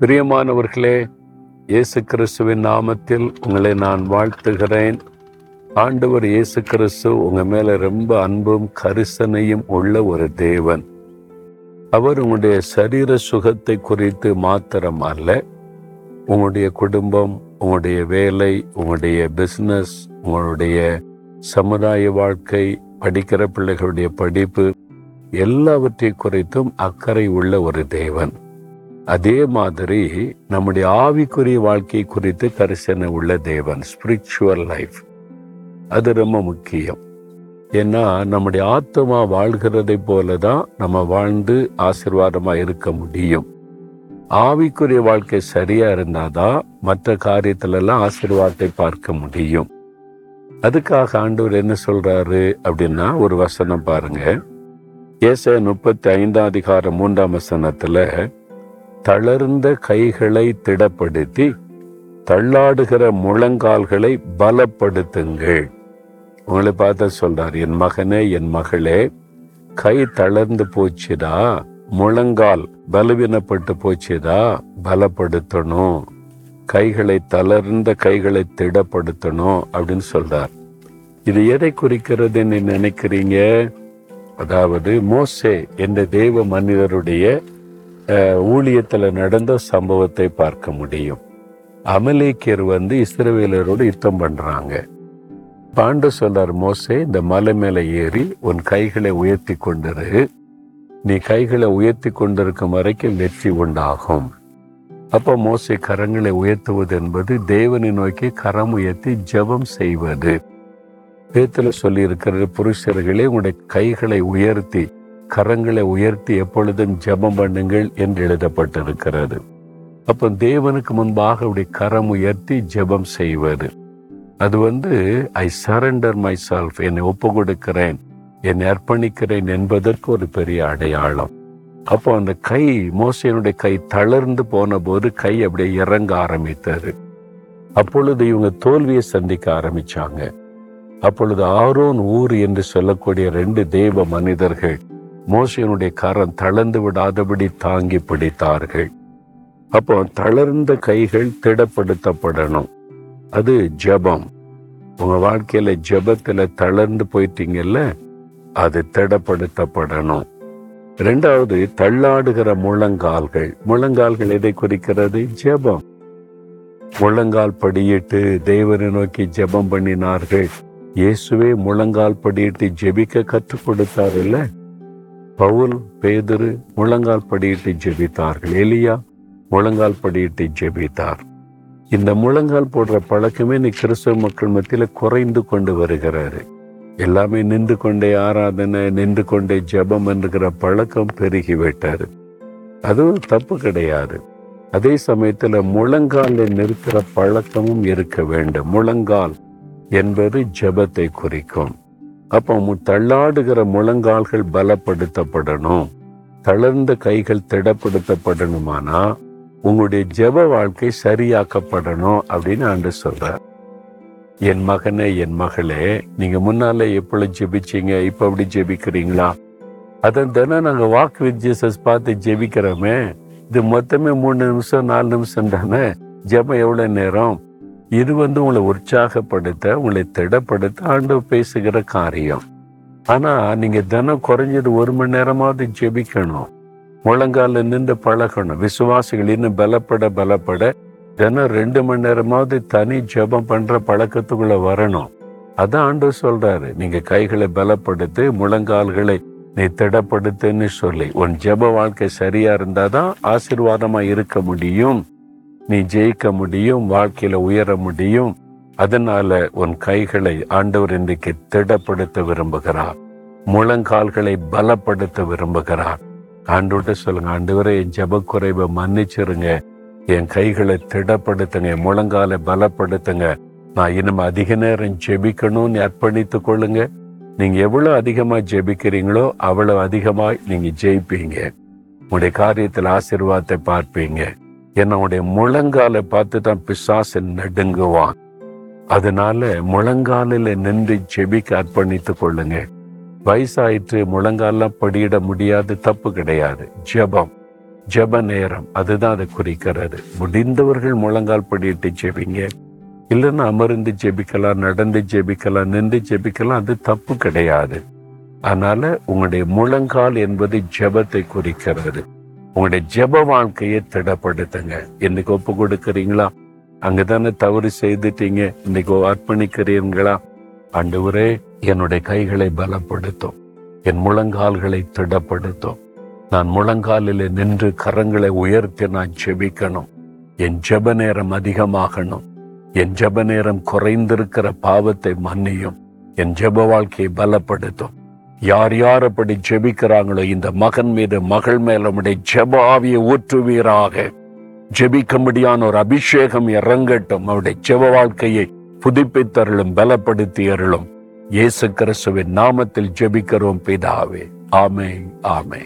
பிரியமானவர்களே இயேசு கிறிஸ்துவின் நாமத்தில் உங்களை நான் வாழ்த்துகிறேன். ஆண்டவர் இயேசு கிறிஸ்து உங்க மேல ரொம்ப அன்பும் கரிசனையும் உள்ள ஒரு தேவன். அவர் உங்களுடைய சரீர சுகத்தை குறித்து மாத்திரம் அல்ல உங்களுடைய குடும்பம் உங்களுடைய வேலை உங்களுடைய பிசினஸ் உங்களுடைய சமுதாய வாழ்க்கை படிக்கிற பிள்ளைகளுடைய படிப்பு எல்லாவற்றை குறித்தும் அக்கறை உள்ள ஒரு தேவன். அதே மாதிரி நம்முடைய ஆவிக்குரிய வாழ்க்கை குறித்து கரிசனை உள்ள தேவன் ஸ்பிரிச்சுவல் லைஃப் அது ரொம்ப முக்கியம். ஏன்னா நம்முடைய ஆத்மா வாழ்கிறதை போல தான் நம்ம வாழ்ந்து ஆசிர்வாதமாக இருக்க முடியும். ஆவிக்குரிய வாழ்க்கை சரியா இருந்தாதான் மற்ற காரியத்திலெல்லாம் ஆசிர்வாதத்தை பார்க்க முடியும். அதுக்காக ஆண்டவர் என்ன சொல்றாரு அப்படின்னா ஒரு வசனம் பாருங்க. ஏச முப்பத்தி ஐந்தாம் அதிகாரம் மூன்றாம் வசனத்துல தளர்ந்த கைகளை திடப்படுத்தி தள்ளாடுகிற முழங்கால்களை பலப்படுத்துங்கள். உங்களை பார்த்து சொல்றார் என் மகனே என் மகளே கை தளர்ந்து போச்சுதா முழங்கால் பலவீனப்பட்டு போச்சுதா பலப்படுத்தணும். கைகளை தளர்ந்த கைகளை திடப்படுத்தணும் அப்படின்னு சொல்றார். இது எதை குறிக்கிறதுன்னு நினைக்கிறீங்க? அதாவது மோசே என்ற தேவ மனிதருடைய ஊழியத்தில் நடந்த சம்பவத்தை பார்க்க முடியும். அமலேக்கியர் வந்து இஸ்ரவேலரோடு யுத்தம் பண்ணுறாங்க பாண்டு சொல்றார் மோசே இந்த மலை மேலே ஏறி உன் கைகளை உயர்த்தி கொண்டிரு. நீ கைகளை உயர்த்தி கொண்டிருக்கும் வரைக்கும் வெற்றி உண்டாகும். அப்போ மோசை கரங்களை உயர்த்துவது என்பது தேவனை நோக்கி கரம் உயர்த்தி ஜெபம் செய்வது. பேத்தில் சொல்லி இருக்கிற புருஷர்களே உங்களுடைய கைகளை உயர்த்தி கரங்களை உயர்த்தி எப்பொழுதும் ஜெபம் பண்ணுங்கள் என்று எழுதப்பட்டிருக்கிறது. அப்போ தேவனுக்கு முன்பாக அப்படி கரம் உயர்த்தி ஜெபம் செய்வது. அது வந்து ஐ சரண்டர் மை செல்ஃப் என்னை ஒப்பு கொடுக்கிறேன் என்னை அர்ப்பணிக்கிறேன் என்பதற்கு ஒரு பெரிய அடையாளம். அப்போ அந்த கை மோசையனுடைய கை தளர்ந்து போன போது கை அப்படியே இறங்க ஆரம்பித்தது. அப்பொழுது இவங்க தோல்வியை சந்திக்க ஆரம்பிச்சாங்க. அப்பொழுது ஆரோன் ஊர் என்று சொல்லக்கூடிய ரெண்டு தேவ மனிதர்கள் மோசையனுடைய கரம் தளர்ந்து விடாதபடி தாங்கி பிடித்தார்கள். அப்போ தளர்ந்த கைகள் திடப்படுத்தப்படணும். அது ஜெபம். உங்க வாழ்க்கையில ஜபத்துல தளர்ந்து போயிட்டீங்கல்ல அது திடப்படுத்தப்படணும். ரெண்டாவது தள்ளாடுகிற முழங்கால்கள். முழங்கால்கள் எதை குறிக்கிறது? ஜெபம். முழங்கால் படியிட்டு தேவனை நோக்கி ஜெபம் பண்ணினார்கள். இயேசுவே முழங்கால் படியிட்டு ஜெபிக்க கற்றுக் கொடுத்தார் இல்லை? பவுல் பேதுரு முழங்கால் படியிட்டு ஜெபித்தார்கள். எலியா முழங்கால் படியிட்டு ஜெபித்தார். இந்த முழங்கால் போடுற பழக்கமே நீ கிறிஸ்தவ மக்கள் மத்தியில் குறைந்து கொண்டு வருகிறாரு. எல்லாமே நின்று கொண்டே ஆராதனை நின்று கொண்டே ஜெபம் என்கிற பழக்கம் பெருகிவிட்டார் அதுவும் தப்பு கிடையாது. அதே சமயத்தில் முழங்காலில் நிற்கிற பழக்கமும் இருக்க வேண்டும். முழங்கால் என்பது ஜெபத்தை குறிக்கும். அப்போ தள்ளாடுகிற முழங்கால்கள் பலப்படுத்தப்படணும். தளர்ந்த கைகள் திடப்படுத்தப்படணுமானா உங்களுடைய ஜெப வாழ்க்கை சரியாக்கப்படணும் அப்படின்னு ஆண்டு சொல்றார். என் மகனே என் மகளே நீங்க முன்னாலே எப்பொழுது ஜெபிச்சீங்க இப்ப அப்படி ஜெபிக்கிறீங்களா? அதன் தினம் நாங்க வாக் வித் ஜீசஸ் பார்த்து ஜெபிக்கிறோமே. இது மொத்தமே மூணு நிமிஷம் நாலு நிமிஷம் தானே? ஜெபம் எவ்வளவு நேரம்? இது வந்து உங்களை உற்சாகப்படுத்த உங்களை திடப்படுத்த ஆண்டு பேசுகிற காரியம். ஆனா நீங்க தினம் குறைஞ்சது ஒரு மணி நேரமாவது ஜெபிக்கணும். முழங்கால நின்று பழகணும். விசுவாசிகள் இன்னும் பலப்பட பலப்பட தினம் ரெண்டு மணி நேரமாவது தனி ஜெபம் பண்ற பழக்கத்துக்குள்ள வரணும். அதான் ஆண்டு சொல்றாரு. நீங்க கைகளை பலப்படுத்து முழங்கால்களை நீ திடப்படுத்துன்னு சொல்லி. உன் ஜெப வாழ்க்கை சரியா இருந்தாதான் ஆசீர்வாதமா இருக்க முடியும். நீ ஜெயிக்க முடியும் வாழ்க்கையில உயர முடியும். அதனால உன் கைகளை ஆண்டவர் இன்றைக்கு திடப்படுத்த விரும்புகிறார். முழங்கால்களை பலப்படுத்த விரும்புகிறார். ஆண்டோட்ட சொல்லுங்க ஆண்டவரே என் ஜெப குறைவை மன்னிச்சிருங்க. என் கைகளை திடப்படுத்துங்க என் முழங்காலை பலப்படுத்துங்க. நான் இனிமே அதிக நேரம் ஜெபிக்கணும்னு அர்ப்பணித்துக் கொள்ளுங்க. நீங்க எவ்வளவு அதிகமா ஜெபிக்கிறீங்களோ அவ்வளவு அதிகமாய் நீங்க ஜெயிப்பீங்க. உங்களுடைய காரியத்தில் ஆசீர்வாதத்தை பார்ப்பீங்க. என்னுடைய முழங்காலை பார்த்து தான் பிசாசு நடுங்குவான். அதனால முழங்காலில் நின்று செபிக்கு அர்ப்பணித்துக் கொள்ளுங்க. வயசாயிற்று முழங்காலாம் படியிட முடியாது தப்பு கிடையாது. ஜெபம். ஜெப நேரம் அதுதான் அதை குறிக்கிறது. முடிந்தவர்கள் முழங்கால் படியிட்டு ஜெபிங்க இல்லைன்னா அமர்ந்து ஜெபிக்கலாம் நடந்து ஜெபிக்கலாம் நின்று ஜெபிக்கலாம் அது தப்பு கிடையாது. அதனால உங்களுடைய முழங்கால் என்பது ஜெபத்தை குறிக்கிறது. உங்களுடைய ஜெப வாழ்க்கையை திடப்படுத்துங்க. இன்னைக்கு ஒப்பு கொடுக்குறீங்களா அங்கதானே தவறு செய்துட்டீங்க. இன்னைக்கு அர்ப்பணிக்கிறீங்களா ஆண்டவரே என்னுடைய கைகளை பலப்படுத்தும். என் முழங்கால்களை திடப்படுத்தும். நான் முழங்காலில் நின்று கரங்களை உயர்த்தி நான் ஜெபிக்கணும். என் ஜெப நேரம் அதிகமாகணும். என் ஜெப நேரம் குறைந்திருக்கிற பாவத்தை மன்னியும். என் ஜெப வாழ்க்கையை பலப்படுத்தும். யார் யார் அப்படி ஜெபிக்கிறாங்களோ இந்த மகன் மீது மகள் மேல உடைய ஜெப ஆவியை ஊற்றுவீராக. ஜெபிக்கும்படியான ஒரு அபிஷேகம் இறங்கட்டும். அவருடைய ஜெப வாழ்க்கையை புதுப்பித்தருளும் பலப்படுத்தி அருளும் இயேசு கிறிஸ்துவின் நாமத்தில் ஜெபிக்கிறோம் பிதாவே. ஆமே ஆமே